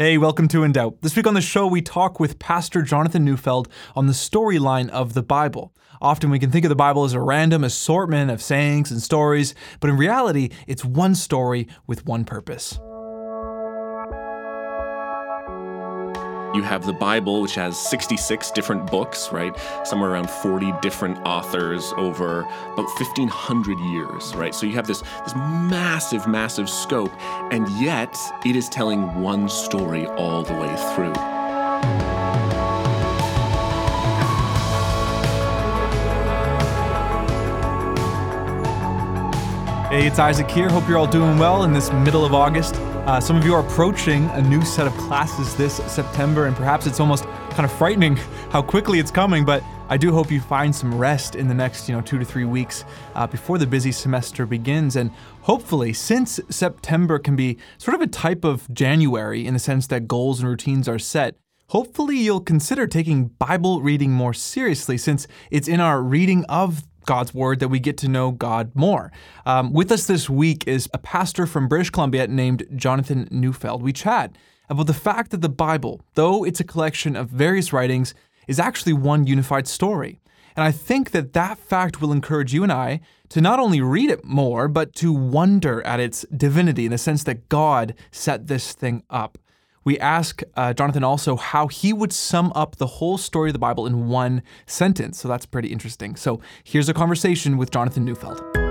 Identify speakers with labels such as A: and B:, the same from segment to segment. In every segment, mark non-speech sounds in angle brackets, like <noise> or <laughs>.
A: Hey, welcome to In Doubt. This week on the show, we talk with Pastor Jonathan Neufeld on the storyline of the Bible. Often we can think of the Bible as a random assortment of sayings and stories, but in reality, it's one story with one purpose.
B: You have the Bible, which has 66 different books, right? Somewhere around 40 different authors over about 1,500 years, right? So you have this, this massive, massive scope, and yet it is telling one story all the way through.
A: Hey, it's Isaac here. Hope you're all doing well in this middle of August. Uh, some of you are approaching a new set of classes this September, and perhaps it's almost kind of frightening <laughs> how quickly it's coming. But I do hope you find some rest in the next, you know, two to three weeks uh, before the busy semester begins. And hopefully, since September can be sort of a type of January in the sense that goals and routines are set, hopefully you'll consider taking Bible reading more seriously since it's in our reading of God's Word that we get to know God more. Um, with us this week is a pastor from British Columbia named Jonathan Neufeld. We chat about the fact that the Bible, though it's a collection of various writings, is actually one unified story. And I think that that fact will encourage you and I to not only read it more, but to wonder at its divinity in the sense that God set this thing up. We ask uh, Jonathan also how he would sum up the whole story of the Bible in one sentence. So that's pretty interesting. So here's a conversation with Jonathan Neufeld.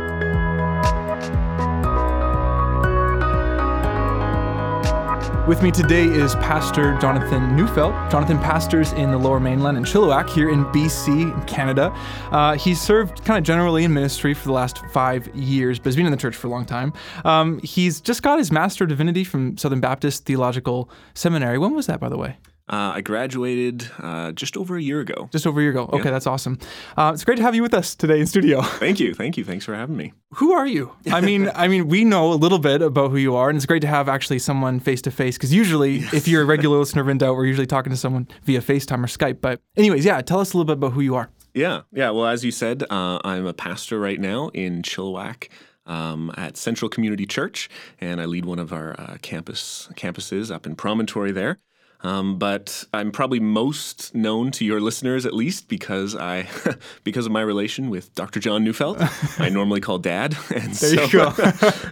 A: With me today is Pastor Jonathan Neufeld. Jonathan pastors in the Lower Mainland in Chilliwack here in BC, in Canada. Uh, he's served kind of generally in ministry for the last five years, but has been in the church for a long time. Um, he's just got his Master of Divinity from Southern Baptist Theological Seminary. When was that, by the way?
B: Uh, I graduated uh, just over a year ago.
A: Just over a year ago. Okay, yeah. that's awesome. Uh, it's great to have you with us today in studio. <laughs>
B: Thank you, thank you, thanks for having me.
A: Who are you? I mean, I mean, we know a little bit about who you are, and it's great to have actually someone face to face. Because usually, yes. if you're a regular listener of In Doubt, we're usually talking to someone via FaceTime or Skype. But anyways, yeah, tell us a little bit about who you are.
B: Yeah, yeah. Well, as you said, uh, I'm a pastor right now in Chilliwack. Um, at Central Community Church, and I lead one of our uh, campus campuses up in Promontory there. Um, but I'm probably most known to your listeners, at least, because I, <laughs> because of my relation with Dr. John Neufeld. <laughs> I normally call Dad, <laughs>
A: and there so, you go.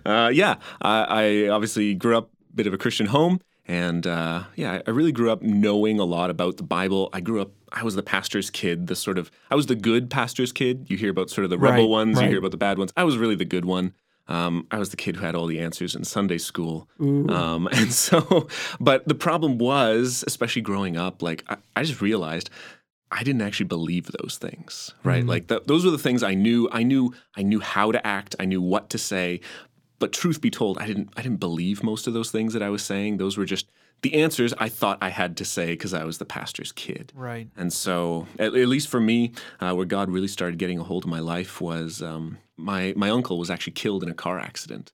B: uh, yeah, I, I, obviously grew up a bit of a Christian home, and uh, yeah, I really grew up knowing a lot about the Bible. I grew up. I was the pastor's kid, the sort of I was the good pastor's kid. You hear about sort of the rebel
A: right,
B: ones,
A: right.
B: you hear about the bad ones. I was really the good one. Um, I was the kid who had all the answers in Sunday school. Um, <laughs> and so, but the problem was, especially growing up, like I, I just realized I didn't actually believe those things, right? Mm. Like those were the things I knew. I knew. I knew how to act. I knew what to say. But truth be told, I didn't. I didn't believe most of those things that I was saying. Those were just the answers I thought I had to say because I was the pastor's kid.
A: Right.
B: And so, at, at least for me, uh, where God really started getting a hold of my life was um, my my uncle was actually killed in a car accident,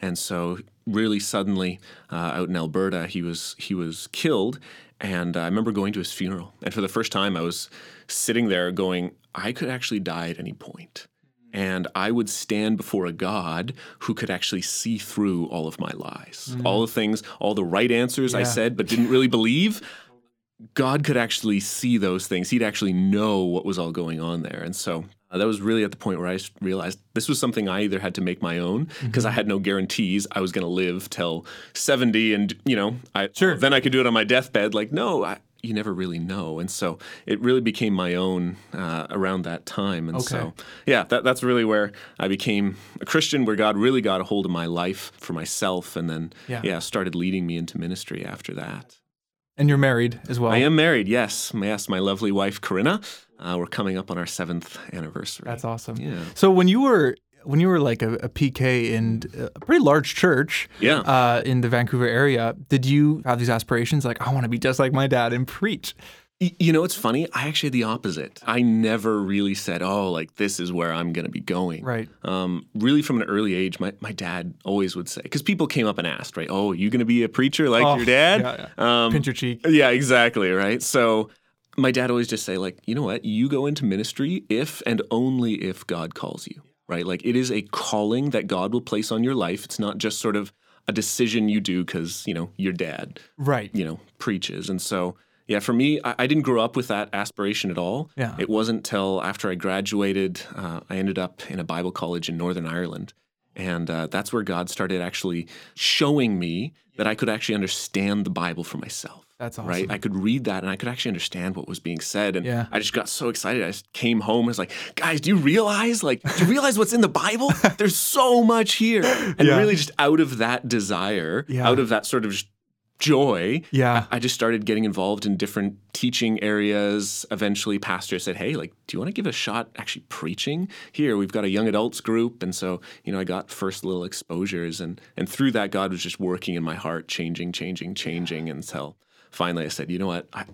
B: and so really suddenly uh, out in Alberta, he was he was killed, and I remember going to his funeral, and for the first time, I was sitting there going, I could actually die at any point and I would stand before a God who could actually see through all of my lies. Mm. All the things, all the right answers yeah. I said but didn't really believe. God could actually see those things. He'd actually know what was all going on there. And so uh, that was really at the point where I realized this was something I either had to make my own because mm-hmm. I had no guarantees I was going to live till 70 and you know, I
A: sure.
B: then I could do it on my deathbed like no, I, you never really know. And so it really became my own uh, around that time. And
A: okay.
B: so, yeah, that, that's really where I became a Christian, where God really got a hold of my life for myself, and then yeah, yeah started leading me into ministry after that.
A: And you're married as well.
B: I am married. Yes, yes, my lovely wife Corinna. Uh, we're coming up on our seventh anniversary.
A: That's awesome.
B: Yeah.
A: So when you were when you were like a, a PK in a pretty large church
B: yeah.
A: uh, in the Vancouver area, did you have these aspirations like, I want to be just like my dad and preach?
B: You know, it's funny. I actually had the opposite. I never really said, "Oh, like this is where I'm going to be going."
A: Right.
B: Um, really, from an early age, my, my dad always would say, because people came up and asked, right? Oh, you going to be a preacher like
A: oh,
B: your dad?
A: Yeah, yeah. Um, Pinch your cheek.
B: Yeah, exactly. Right. So my dad always just say, like, you know what? You go into ministry if and only if God calls you right? Like it is a calling that God will place on your life. It's not just sort of a decision you do because you know your dad,
A: Right.
B: you know, preaches, and so. Yeah, for me, I, I didn't grow up with that aspiration at all.
A: Yeah.
B: It wasn't till after I graduated, uh, I ended up in a Bible college in Northern Ireland. And uh, that's where God started actually showing me that I could actually understand the Bible for myself.
A: That's awesome.
B: Right? I could read that and I could actually understand what was being said. And
A: Yeah.
B: I just got so excited. I just came home and was like, guys, do you realize? Like, do you realize what's in the Bible? <laughs> There's so much here. And
A: Yeah.
B: really, just out of that desire,
A: Yeah.
B: out of that sort of joy,
A: Yeah.
B: I just started getting involved in different teaching areas. Eventually, pastor said, "Hey, like, do you want to give a shot actually preaching? Here, we've got a young adults group." And so, you know, I got first little exposures, and and through that, God was just working in my heart, changing, changing, changing, until finally I said, "You know what? I,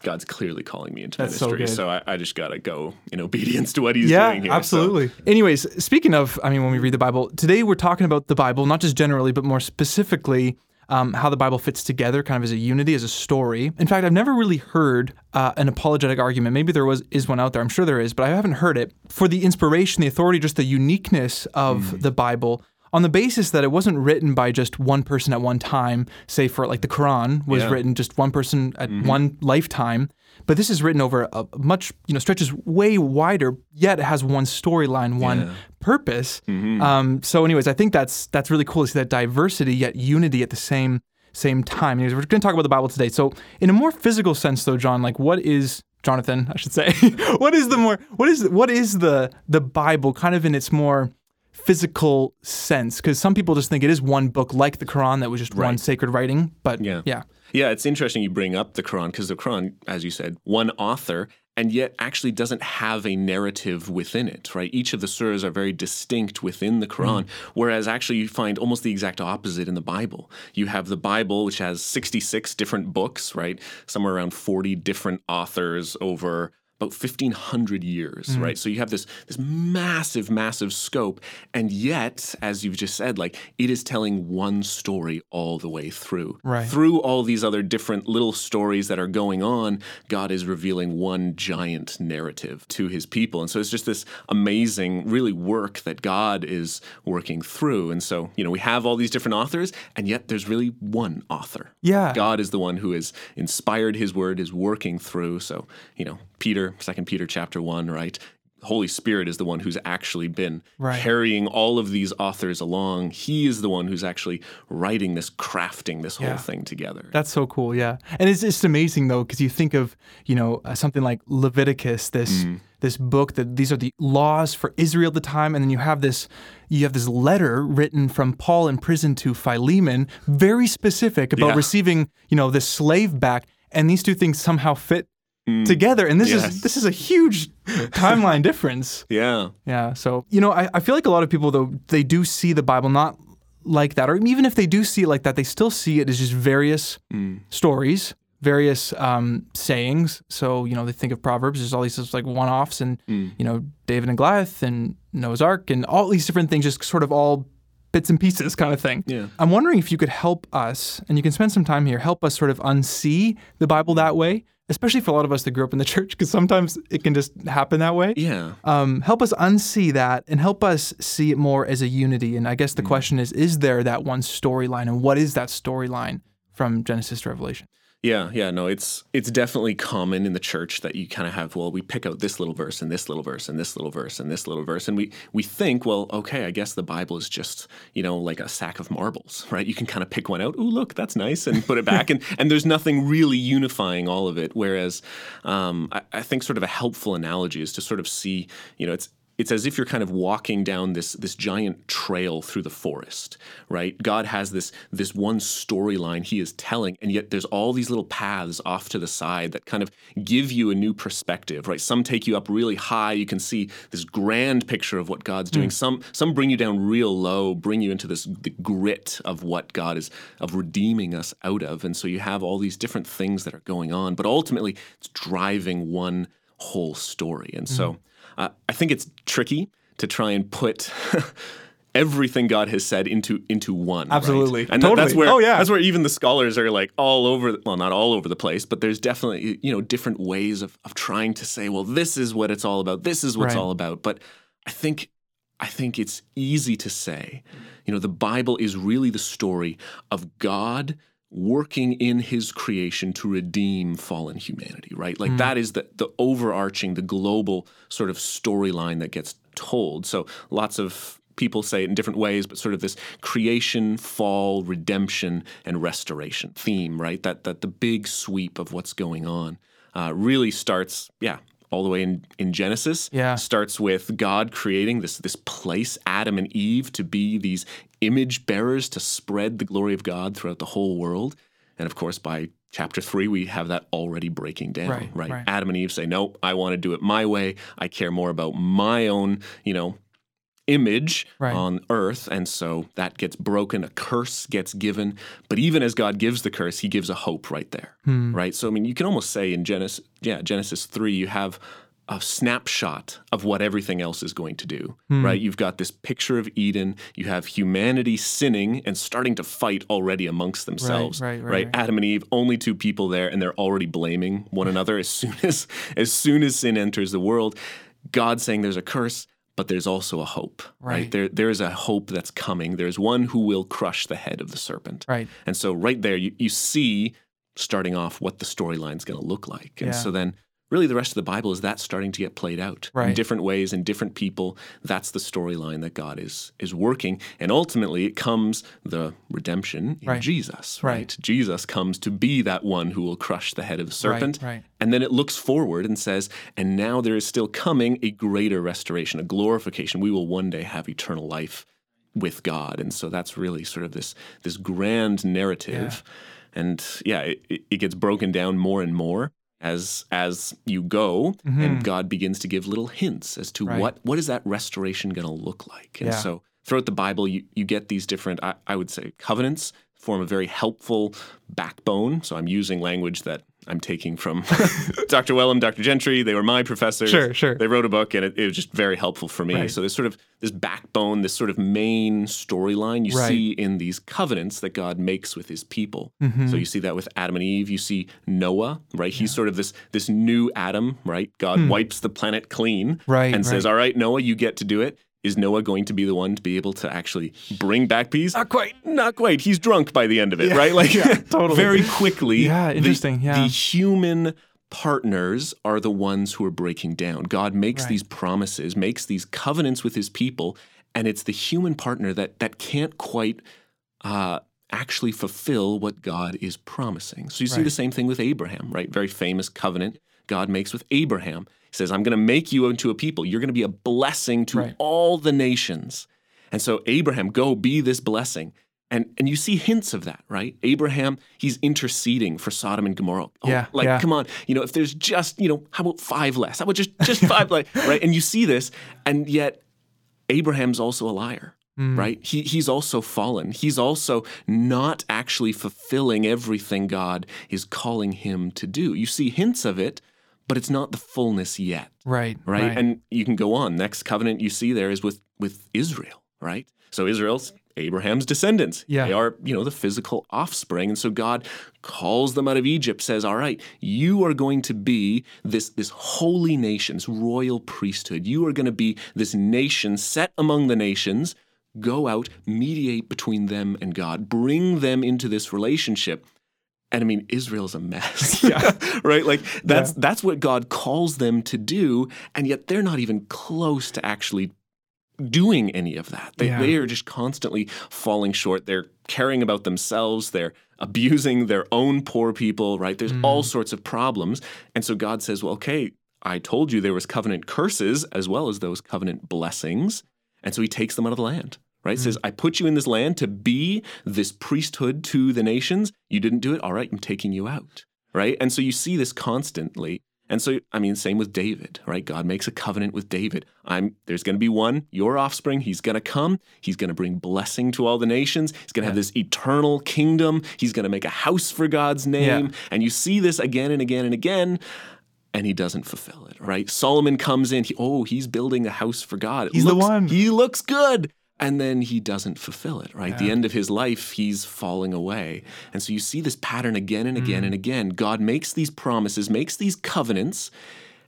B: God's clearly calling me into
A: That's so
B: ministry,
A: good.
B: I, I just gotta go in obedience to what He's
A: yeah,
B: doing here." So-
A: absolutely. Anyways, speaking of, I mean, when we read the Bible, today we're talking about the Bible, not just generally, but more specifically um, how the Bible fits together, kind of as a unity, as a story. In fact, I've never really heard uh, an apologetic argument. Maybe there was is one out there. I'm sure there is, but I haven't heard it for the inspiration, the authority, just the uniqueness of the Bible. On the basis that it wasn't written by just one person at one time, say for like the Quran was
B: Yeah.
A: written just one person at one lifetime, but this is written over a much, you know, stretches way wider, yet it has one storyline, one purpose. Um, so, anyways, I think that's that's really cool to see that diversity yet unity at the same same time. Anyways, we're going to talk about the Bible today. So, in a more physical sense, though, John, like what is Jonathan? I should say, <laughs> what is the more what is what is the the Bible kind of in its more physical sense? Because some people just think it is one book, like the Quran, that was just one sacred writing. But
B: Yeah.
A: yeah,
B: Yeah, it's interesting you bring up the Quran because the Quran, as you said, one author, and yet actually doesn't have a narrative within it, right? Each of the surahs are very distinct within the Quran, mm. whereas actually you find almost the exact opposite in the Bible. You have the Bible, which has 66 different books, right? Somewhere around 40 different authors over about 1500 years mm. right so you have this this massive massive scope and yet as you've just said like it is telling one story all the way through
A: Right.
B: through all these other different little stories that are going on god is revealing one giant narrative to his people and so it's just this amazing really work that god is working through and so you know we have all these different authors and yet there's really one author
A: Yeah.
B: God is the one who has inspired his word, is working through. So, you know, Peter, Second Peter chapter one, right? Holy Spirit is the one who's actually been
A: Right.
B: carrying all of these authors along. He is the one who's actually writing this, crafting this whole
A: Yeah.
B: thing together.
A: That's so cool, yeah. And it's just amazing though, because you think of you know uh, something like Leviticus, this this book that these are the laws for Israel at the time, and then you have this you have this letter written from Paul in prison to Philemon, very specific about
B: Yeah.
A: receiving you know this slave back, and these two things somehow fit Mm. together, and this
B: Yes.
A: is this is a huge timeline <laughs> difference.
B: yeah.
A: Yeah. So, you know, I, I feel like a lot of people, though, they do see the Bible not like that, or even if they do see it like that, they still see it as just various mm. stories, various um, sayings. So, you know, they think of Proverbs, there's all these just like one offs, and, mm. you know, David and Goliath and Noah's Ark and all these different things, just sort of all bits and pieces <laughs> kind of thing.
B: Yeah.
A: I'm wondering if you could help us, and you can spend some time here, help us sort of unsee the Bible that way. Especially for a lot of us that grew up in the <laughs> church, because sometimes it can just happen that way
B: Yeah.
A: um, help us unsee that and help us see it more as a unity. And I guess the question is is there that one storyline? And what is that storyline from Genesis to Revelation?
B: Yeah, yeah, no, it's it's definitely common in the church that you kind of have. Well, we pick out this little verse and this little verse and this little verse and this little verse, and we we think, well, okay, I guess the Bible is just you know like a sack of marbles, <laughs> right? You can kind of pick one out. Oh, look, that's nice, and put it back, and and there's nothing really unifying all of it. Whereas, um, I, I think sort of a helpful analogy is to sort of see, you know, it's it's as if you're kind of walking down this this giant trail through the forest, right? God has this this one storyline he is telling, and yet there's all these little paths off to the side that kind of give you a new perspective, right? Some take you up really high, you can see this grand picture of what God's doing. Hmm. Some some bring you down real low, bring you into this the grit of what God is of redeeming us out of, and so you have all these different things that are going on, but ultimately it's driving one whole story, and so. Hmm. Uh, I think it's tricky to try and put <laughs> everything God has said into into one. right?
A: Absolutely.
B: and that- that's
A: Totally.
B: where
A: Oh, yeah.
B: that's where even the scholars are like all over. Well, not all over the place, but there's definitely you know different ways of of trying to say, well, this is what it's all about. This is what
A: Right.
B: all about. But I think. I think it's easy to say, you know, the Bible is really the story of God working in his creation to redeem fallen humanity, right? Like that is the the overarching, the global sort of storyline that gets told. So lots of people say it in different ways, but sort of this creation, fall, redemption, and restoration theme, right? That that the big sweep of what's going on uh, really starts, yeah, all the way in, in Genesis.
A: Yeah.
B: Starts with God creating this this place, Adam and Eve, to be these image bearers to spread the glory of God throughout the whole world. And of course, by chapter three, we have that already breaking down.
A: Right, right.
B: Adam and Eve say, "No, I want to do it my way. I care more about my own, you know, image
A: Right.
B: on earth and so that gets broken a curse gets given but even as god gives the curse he gives a hope right there
A: Hmm.
B: right so i mean you can almost say in genesis yeah genesis 3 you have a snapshot of what everything else is going to do
A: Hmm.
B: right you've got this picture of eden you have humanity sinning and starting to fight already amongst themselves
A: right, right, right.
B: adam and eve only two people there and they're already blaming one another as <laughs> soon as as soon as sin enters the world god saying there's a curse but there's also a hope right,
A: Right.
B: there there is a hope that's coming there's one who will crush the head of the serpent
A: Right.
B: and so right there you, you see starting off what the storyline's going to look like and
A: Yeah.
B: so then really the rest of the bible is that starting to get played out in different ways in different people that's the storyline that god is is working and ultimately it comes the redemption in
A: Right.
B: jesus
A: Right.
B: right jesus comes to be that one who will crush the head of the serpent
A: right.
B: and then it looks forward and says, and now there is still coming a greater restoration, a glorification. We will one day have eternal life with God. And so that's really sort of this this grand narrative. And yeah, it- it gets broken down more and more as as you go, and God begins to give little hints as to
A: Mm-hmm. Right.
B: what what is that restoration going to look like. And
A: Yeah.
B: so throughout the Bible, you, you get these different, I, I would say, covenants form a very helpful backbone. So I'm using language that I'm taking from Dr. Wellum, Dr. Gentry. They were my professors.
A: Sure, sure.
B: They wrote a book, and it, it was just very helpful for me.
A: Right.
B: So there's sort of this backbone, this sort of main storyline you
A: Right.
B: see in these covenants that God makes with His people.
A: Mm-hmm.
B: So you see that with Adam and Eve. You see Noah, right? He's sort of this this new Adam, right? God wipes the planet clean.
A: Right,
B: and says, "All right, Noah, you get to do it." Is Noah going to be the one to be able to actually bring back peace?
A: Not quite.
B: Not quite. He's drunk by the end of it, right? Like
A: yeah, <laughs> totally.
B: very quickly.
A: Yeah,
B: the-
A: interesting, yeah.
B: The human partners are the ones who are breaking down. God makes
A: Right.
B: these promises, makes these covenants with his people, and it's the human partner that that can't quite uh, actually fulfill what God is promising. So you see
A: Right.
B: the same thing with Abraham, right? Very famous covenant God makes with Abraham. Says, I'm going to make you into a people. You're going to be a blessing to
A: Right.
B: all the nations. And so, Abraham, go be this blessing. And, and you see hints of that, right? Abraham, he's interceding for Sodom and Gomorrah. Oh,
A: Yeah,
B: like,
A: yeah.
B: come on, you know, if there's just, you know, how about five less? How about just just five less, <laughs> right? And you see this, and yet Abraham's also a liar,
A: Mm.
B: right? He, he's also fallen. He's also not actually fulfilling everything God is calling him to do. You see hints of it, but it's not the fullness yet,
A: Right.
B: right? And you can go on. Next covenant you see there is with with Israel, right? So Israel's Abraham's descendants.
A: Yeah.
B: They are, you know, the physical offspring. And so God calls them out of Egypt, says, All right, you are going to be this, this holy nation, this royal priesthood. You are going to be this nation set among the nations. Go out, mediate between them and God, bring them into this relationship. And I mean, Israel's a mess. <laughs>
A: Yeah. <laughs>
B: right? Like that's that's what God calls them to do, and yet they're not even close to actually doing any of that. They,
A: Yeah.
B: they are just constantly falling short. They're caring about themselves. They're abusing their own poor people, right? There's all mm-hmm. sorts of problems. And so God says, well, okay, I told you there was covenant curses as well as those covenant blessings. And so he takes them out of the land. Right? Says, mm-hmm. I put you in this land to be this priesthood to the nations. You didn't do it. All right, I'm taking you out. Right? And so you see this constantly. And so, I mean, same with David, right? God makes a covenant with David. I'm there's going to be one, your offspring. He's going to come. He's going to bring blessing to all the nations. He's going to have this eternal kingdom. He's going to make a house for God's name. And you see this again and again and again. And he doesn't fulfill it, right? Solomon comes in. He, oh, he's building a house for God. It
A: He's the one.
B: He looks good. And then he doesn't fulfill it, right? The end of his life, he's falling away. And so you see this pattern again and again
A: Mm.
B: and again. God makes these promises, makes these covenants,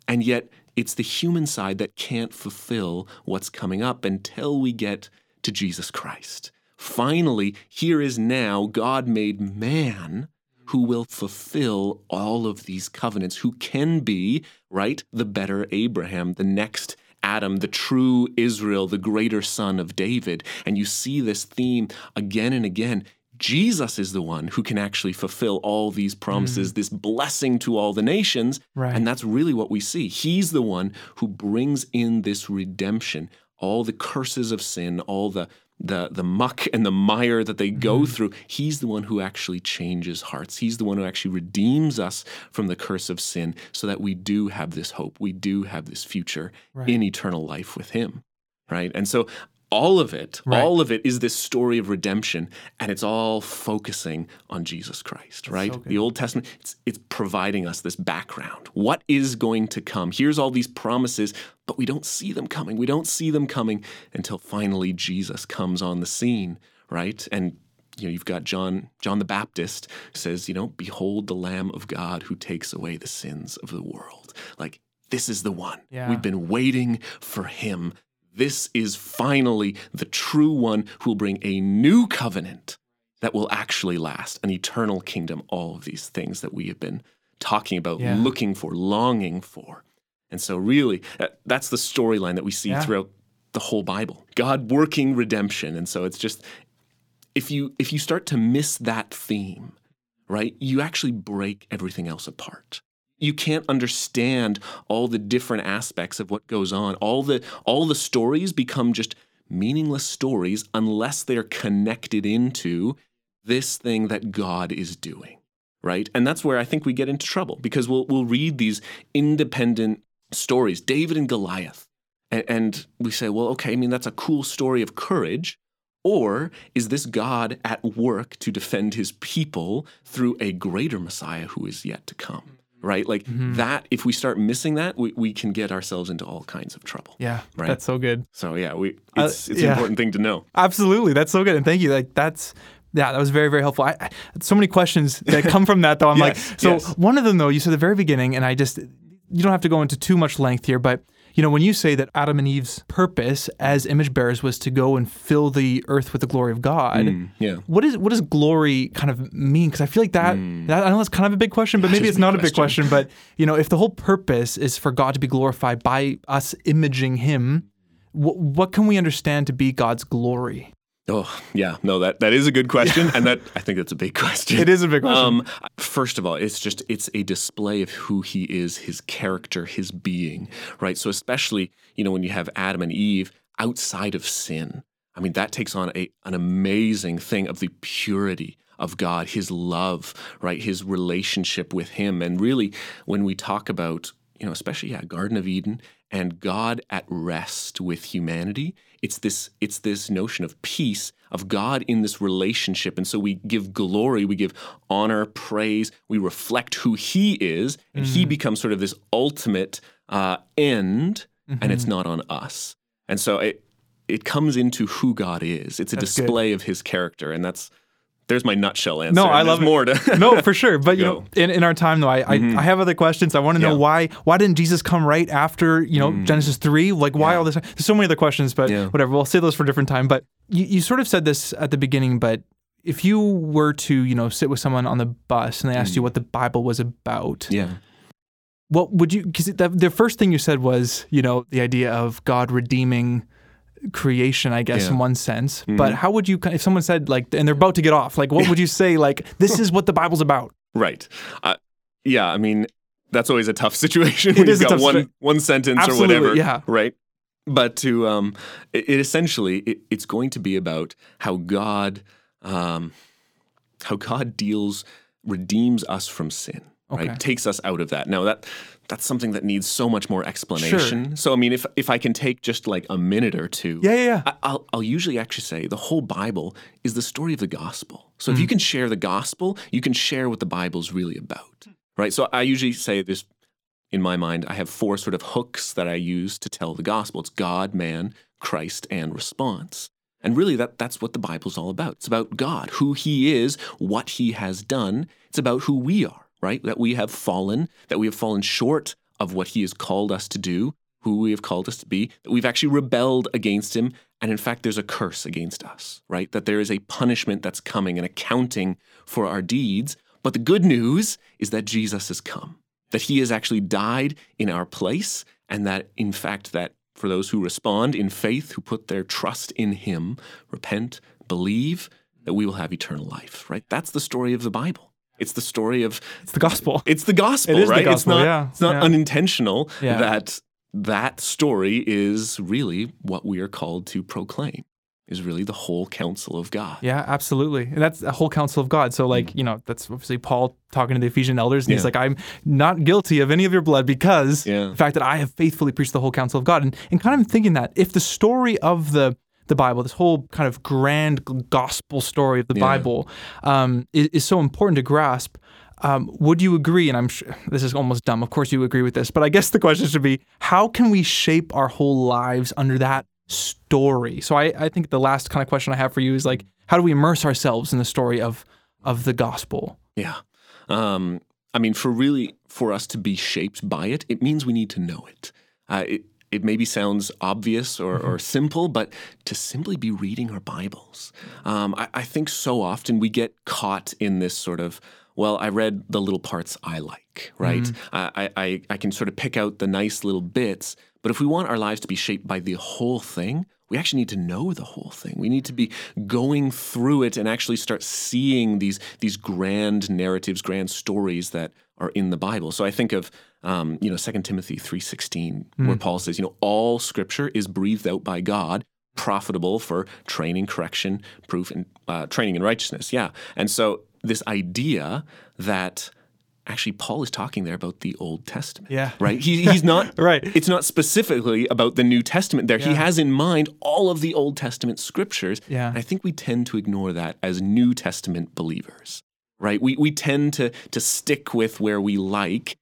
B: and yet it's the human side that can't fulfill what's coming up until we get to Jesus Christ. Finally, here is now God made man who will fulfill all of these covenants, who can be, right, the better Abraham, the next Adam, the true Israel, the greater son of David. And you see this theme again and again. Jesus is the one who can actually fulfill all these promises, mm. this blessing to all the nations. Right. And that's really what we see. He's the one who brings in this redemption, all the curses of sin, all the the the muck and the mire that they go mm-hmm. through he's the one who actually changes hearts he's the one who actually redeems us from the curse of sin so that we do have this hope we do have this future right. in eternal life with him right and so all of it, right. all of it is this story of redemption, and it's all focusing on Jesus Christ, right? So the Old Testament, it's, it's providing us this background. What is going to come? Here's all these promises, but we don't see them coming. We don't see them coming until finally Jesus comes on the scene, right? And you know, you've got John John the Baptist says, you know, behold the Lamb of God who takes away the sins of the world. Like this is the one. Yeah. We've been waiting for him this is finally the true one who will bring a new covenant that will actually last, an eternal kingdom, all of these things that we have been talking about, yeah. looking for, longing for. And so, really, uh, that's the storyline that we see yeah. throughout the whole Bible. God working redemption. And so it's just if you if you start to miss that theme, right, you actually break everything else apart you can't understand all the different aspects of what goes on. All the all the stories become just meaningless stories unless they're connected into this thing that God is doing. Right? And that's where I think we get into trouble because we'll we'll read these independent stories, David and Goliath. And, and we say, well, okay, I mean that's a cool story of courage. Or is this God at work to defend his people through a greater Messiah who is yet to come? Right? Like mm-hmm. that, if we start missing that, we, we can get ourselves into all kinds of trouble.
A: Yeah, right. That's so good.
B: So yeah, we it's, uh, it's yeah. an important thing to know.
A: Absolutely, that's so good, and thank you. Like that's yeah, that was very, very helpful. I, I so many questions that come from that, though. I'm <laughs> yes, like, so yes. one of them, though, you said at the very beginning, and I just, you don't have to go into too much length here, but you know, when you say that Adam and Eve's purpose as image bearers was to go and fill the earth with the glory of God, mm, yeah. what is what does glory kind of mean? Because I feel like that, mm. that I know that's kind of a big question, but maybe it's not a big question. But you know, if the whole purpose is for God to be glorified by us imaging Him, what, what can we understand to be God's glory?
B: Oh yeah, no that that is a good question, and that I think that's a big question.
A: It is a big question. Um,
B: first of all, it's just it's a display of who he is, his character, his being, right? So especially you know when you have Adam and Eve outside of sin, I mean that takes on a an amazing thing of the purity of God, His love, right, His relationship with Him, and really when we talk about you know especially yeah Garden of Eden and God at rest with humanity. It's this it's this notion of peace of God in this relationship. And so we give glory, we give honor, praise, we reflect who he is, and mm-hmm. he becomes sort of this ultimate uh, end, mm-hmm. and it's mm-hmm. not on us. And so it it comes into who God is. It's a that's display good. of his character, and that's there's my nutshell answer.
A: No, I love more to <laughs> no for sure. But you know, in, in our time though, I, mm-hmm. I, I have other questions. I want to know yeah. why why didn't Jesus come right after you know mm. Genesis three? Like why yeah. all this? There's so many other questions, but yeah. whatever. We'll save those for a different time. But you, you sort of said this at the beginning, but if you were to you know sit with someone on the bus and they asked mm. you what the Bible was about,
B: yeah.
A: What would you? Because the, the first thing you said was, you know, the idea of God redeeming creation, I guess, yeah. in one sense. Mm-hmm. But how would you, if someone said like, and they're about to get off, like, what would you say? Like, this is what the Bible's about.
B: Right. Uh, yeah. I mean, that's always a tough <laughs> situation when you've got one one sentence Absolutely, or whatever. Yeah. Right. But to um, it, it essentially it, it's going to be about how God, um, how God deals redeems us from sin. Okay. Right. Takes us out of that. Now that that's something that needs so much more explanation. Sure. So I mean, if if I can take just like a minute or two,
A: yeah, yeah, yeah.
B: I, will I'll usually actually say the whole Bible is the story of the gospel. So mm. if you mm. can share the gospel, you can share what the Bible's really about, right? So I usually say this in my mind. I have four sort of hooks that I use to tell the gospel. It's God, man, Christ, and response. And really, that, that's what the Bible's all about. It's about God, who He is, what He has done. It's about who we are right? That we have fallen, that we have fallen short of what he has called us to do, who we have called us to be, that we've actually rebelled against him. And in fact, there's a curse against us, right? That there is a punishment that's coming, an accounting for our deeds. But the good news is that Jesus has come, that he has actually died in our place, and that in fact, that for those who respond in faith, who put their trust in him, repent, believe, that we will have eternal life, right? That's the story of the Bible. It's the story of
A: It's the gospel.
B: it's the gospel,
A: It is the
B: right? it's
A: gospel,
B: not
A: yeah,
B: it's not
A: yeah.
B: unintentional
A: Yeah.
B: that that story is really what we are called to proclaim. Is really the whole counsel of God.
A: Yeah, absolutely. And that's the whole counsel of God. So, like, you know, that's obviously Paul talking to the Ephesian elders, and he's
B: Mm.
A: Like, I'm not guilty of any of your blood because the fact that I have faithfully preached the whole counsel of God. And, and kind of thinking that if the story of the the Bible, this whole kind of grand gospel story of the
B: Yeah.
A: Bible, um, is, is so important to grasp. Um, would you agree? And I'm sure this is almost dumb. Of course, you agree with this, but I guess the question should be: How can we shape our whole lives under that story? So I, I think the last kind of question I have for you is like, how do we immerse ourselves in the story of of the gospel?
B: Yeah. Um, I mean, for really for us to be shaped by it, it means we need to know it. Uh, it it maybe sounds obvious or, or simple, but to simply be reading our Bibles. Um, I, I think so often we get caught in this sort of, well, I read the little parts I like, right? I, I, I can sort of pick out the nice little bits, but if we want our lives to be shaped by the whole thing, we actually need to know the whole thing. We need to be going through it and actually start seeing these these grand narratives, grand stories that are in the Bible. So I think of um, you know 2 Timothy three sixteen, where Paul says, you know, all Scripture is breathed out by God, profitable for training, correction, proof, and uh, training in righteousness. Yeah, and so this idea that actually Paul is talking there about the Old Testament.
A: Yeah.
B: right. He, he's not <laughs>
A: Right.
B: it's not specifically about the New Testament there. He has in mind all of the Old Testament scriptures.
A: Yeah.
B: And I think we tend to ignore that as New Testament believers. Right? We we tend to to stick with where we like.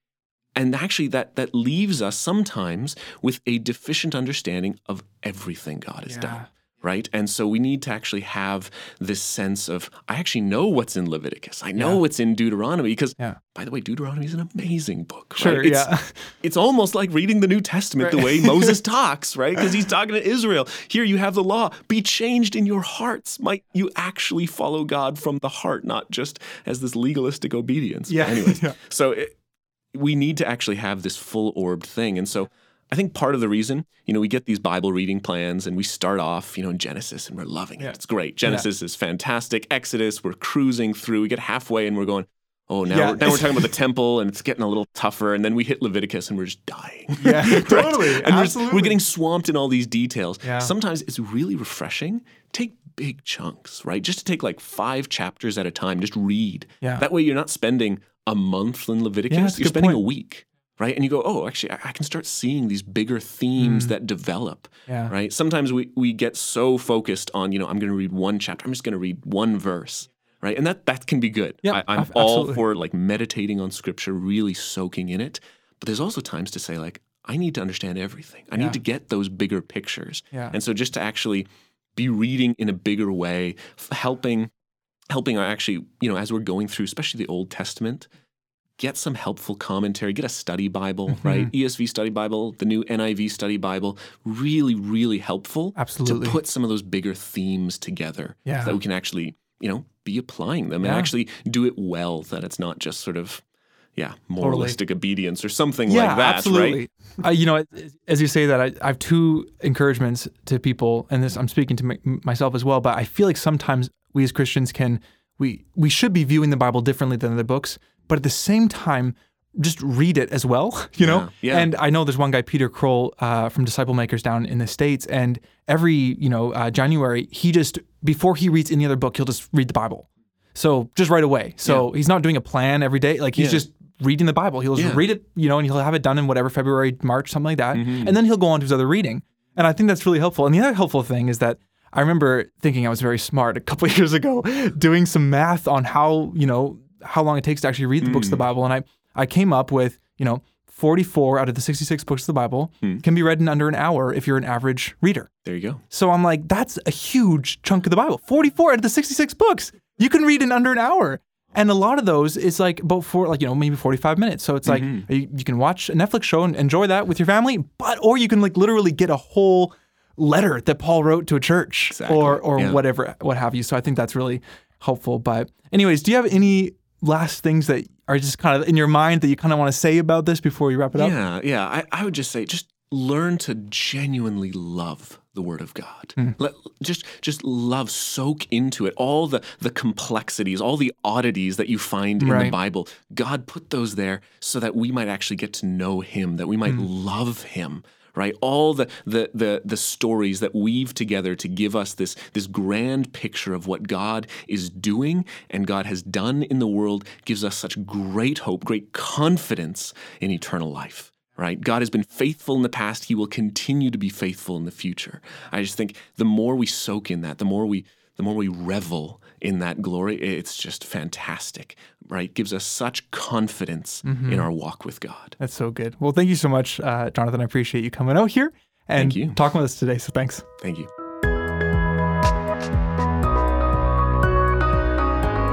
B: And actually that that leaves us sometimes with a deficient understanding of everything God has
A: Yeah.
B: done. Right? And so we need to actually have this sense of I actually know what's in Leviticus. I know
A: Yeah.
B: what's in Deuteronomy because
A: Yeah.
B: by the way, Deuteronomy is an amazing book. right?
A: Sure,
B: It's-
A: yeah. <laughs>
B: it's almost like reading the New Testament the way Moses <laughs> talks, right? Because he's talking to Israel. Here you have the law. Be changed in your hearts. Might you actually follow God from the heart, not just as this legalistic obedience.
A: Yeah.
B: Anyways, <laughs>
A: Yeah.
B: so it, we need to actually have this full orbed thing. And so I think part of the reason, you know, we get these Bible reading plans and we start off, you know, in Genesis and we're loving it.
A: Yeah.
B: It's great. Genesis is fantastic. Exodus, we're cruising through. We get halfway and we're going, oh, now,
A: Yeah.
B: we're, now we're <laughs> talking about the temple and it's getting a little tougher. And then we hit Leviticus and we're just dying. <laughs>
A: Yeah, <laughs>
B: Right?
A: totally.
B: And we're,
A: absolutely.
B: we're getting swamped in all these details.
A: Yeah.
B: Sometimes it's really refreshing. Take big chunks, right? Just to take like five chapters at a time, just read.
A: Yeah.
B: That way you're not spending a month in Leviticus,
A: Yeah,
B: you're spending
A: point.
B: a week. Right. And you go, oh, actually, I, I can start seeing these bigger themes that develop.
A: Mm. Yeah.
B: Right. Sometimes we, we get so focused on, you know, I'm going to read one chapter. I'm just going to read one verse. Right. And that, that can be good.
A: Yeah,
B: I, I'm
A: ab-
B: all for like meditating on scripture, really soaking in it. But there's also times to say, like, I need to understand everything. I
A: Yeah.
B: need to get those bigger pictures.
A: Yeah.
B: And so just to actually be reading in a bigger way, helping helping our actually, you know, as we're going through, especially the Old Testament, get some helpful commentary, get a study Bible,
A: Mm-hmm.
B: right? ESV study Bible, the new NIV study Bible, really, really helpful
A: Absolutely.
B: to put some of those bigger themes together
A: Yeah.
B: so that we can actually, you know, be applying them
A: Yeah.
B: and actually do it well, that it's not just sort of, yeah, moralistic obedience or something
A: yeah,
B: like that, right?
A: absolutely. Uh, you know, as you say that, I, I have two encouragements to people, and this I'm speaking to my, myself as well. But I feel like sometimes we as Christians can we we should be viewing the Bible differently than other books, but at the same time, just read it as well. <laughs> You know,
B: Yeah, yeah.
A: and I know there's one guy, Peter Kroll, uh, from Disciple Makers down in the states, and every you know uh, January he just before he reads any other book, he'll just read the Bible. So just right away. So he's not doing a plan every day. Like he's
B: Yeah.
A: just reading the Bible. He'll just
B: Yeah.
A: read it, you know, and he'll have it done in whatever February, March, something like that.
B: Mm-hmm.
A: And then he'll go on to his other reading. And I think that's really helpful. And the other helpful thing is that I remember thinking I was very smart a couple of <laughs> years ago, doing some math on how, you know, how long it takes to actually read the books of the
B: Mm.
A: Bible. And I, I came up with, you know, 44 out of the 66 books of the Bible
B: Hmm.
A: can be read in under an hour if you're an average reader.
B: There you go.
A: So I'm like, that's a huge chunk of the Bible. 44 out of the 66 books you can read in under an hour. And a lot of those is like about four, like you know, maybe forty-five minutes. So it's like you, you can watch a Netflix show and enjoy that with your family, but or you can like literally get a whole letter that Paul wrote to a church
B: Exactly,
A: or or
B: yeah.
A: whatever, what have you. So I think that's really helpful. But anyways, do you have any last things that are just kind of in your mind that you kind of want to say about this before we wrap it up?
B: Yeah, yeah. I, I would just say just learn to genuinely love the word of God. Hmm. Let, just just love, soak into it. All the the complexities, all the oddities that you find in the Bible. God put those there so that we might actually get to know him, that we might hmm. love him. Right, all the, the the the stories that weave together to give us this this grand picture of what God is doing and God has done in the world gives us such great hope, great confidence in eternal life right? God has been faithful in the past. He will continue to be faithful in the future. I just think the more we soak in that, the more we the more we revel in that glory, it's just fantastic, right? Gives us such confidence in our walk with God.
A: That's so good. Well, thank you so much, uh, Jonathan. I appreciate you coming out here and talking with us today. So thanks.
B: Thank you.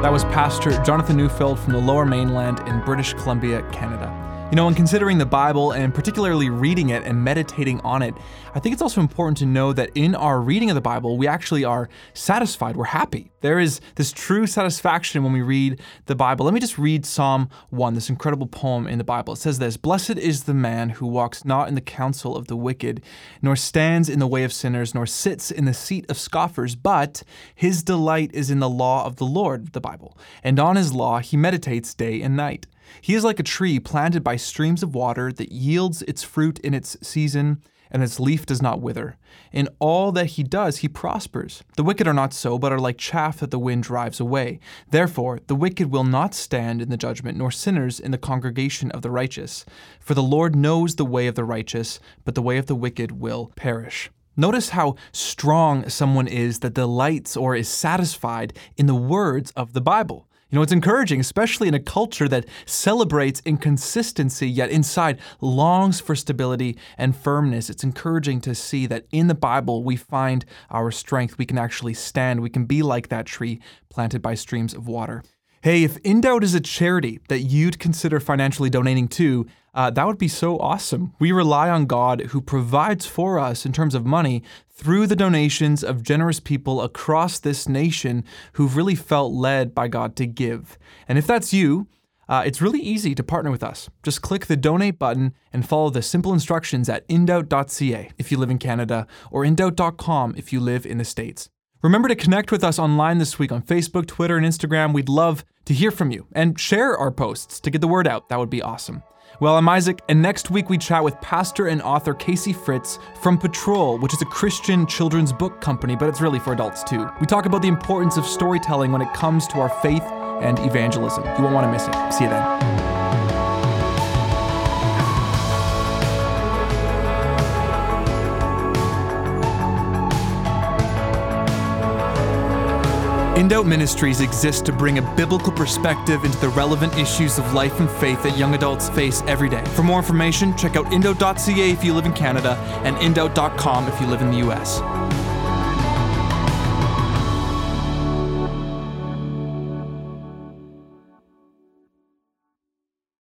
A: That was Pastor Jonathan Neufeld from the Lower Mainland in British Columbia, Canada. You know, when considering the Bible and particularly reading it and meditating on it, I think it's also important to know that in our reading of the Bible, we actually are satisfied. We're happy. There is this true satisfaction when we read the Bible. Let me just read Psalm 1, this incredible poem in the Bible. It says this Blessed is the man who walks not in the counsel of the wicked, nor stands in the way of sinners, nor sits in the seat of scoffers, but his delight is in the law of the Lord, the Bible, and on his law he meditates day and night. He is like a tree planted by streams of water that yields its fruit in its season, and its leaf does not wither. In all that he does, he prospers. The wicked are not so, but are like chaff that the wind drives away. Therefore, the wicked will not stand in the judgment, nor sinners in the congregation of the righteous. For the Lord knows the way of the righteous, but the way of the wicked will perish. Notice how strong someone is that delights or is satisfied in the words of the Bible. You know, it's encouraging, especially in a culture that celebrates inconsistency, yet inside longs for stability and firmness. It's encouraging to see that in the Bible we find our strength. We can actually stand. We can be like that tree planted by streams of water. Hey, if In Doubt is a charity that you'd consider financially donating to, uh, that would be so awesome. We rely on God who provides for us in terms of money through the donations of generous people across this nation who've really felt led by God to give. And if that's you, uh, it's really easy to partner with us. Just click the donate button and follow the simple instructions at indoubt.ca if you live in Canada or indoubt.com if you live in the States. Remember to connect with us online this week on Facebook, Twitter, and Instagram. We'd love to hear from you and share our posts to get the word out. That would be awesome. Well, I'm Isaac, and next week we chat with pastor and author Casey Fritz from Patrol, which is a Christian children's book company, but it's really for adults too. We talk about the importance of storytelling when it comes to our faith and evangelism. You won't want to miss it. See you then. In Ministries exists to bring a biblical perspective into the relevant issues of life and faith that young adults face every day. For more information, check out indoubt.ca if you live in Canada and indoubt.com if you live in the US.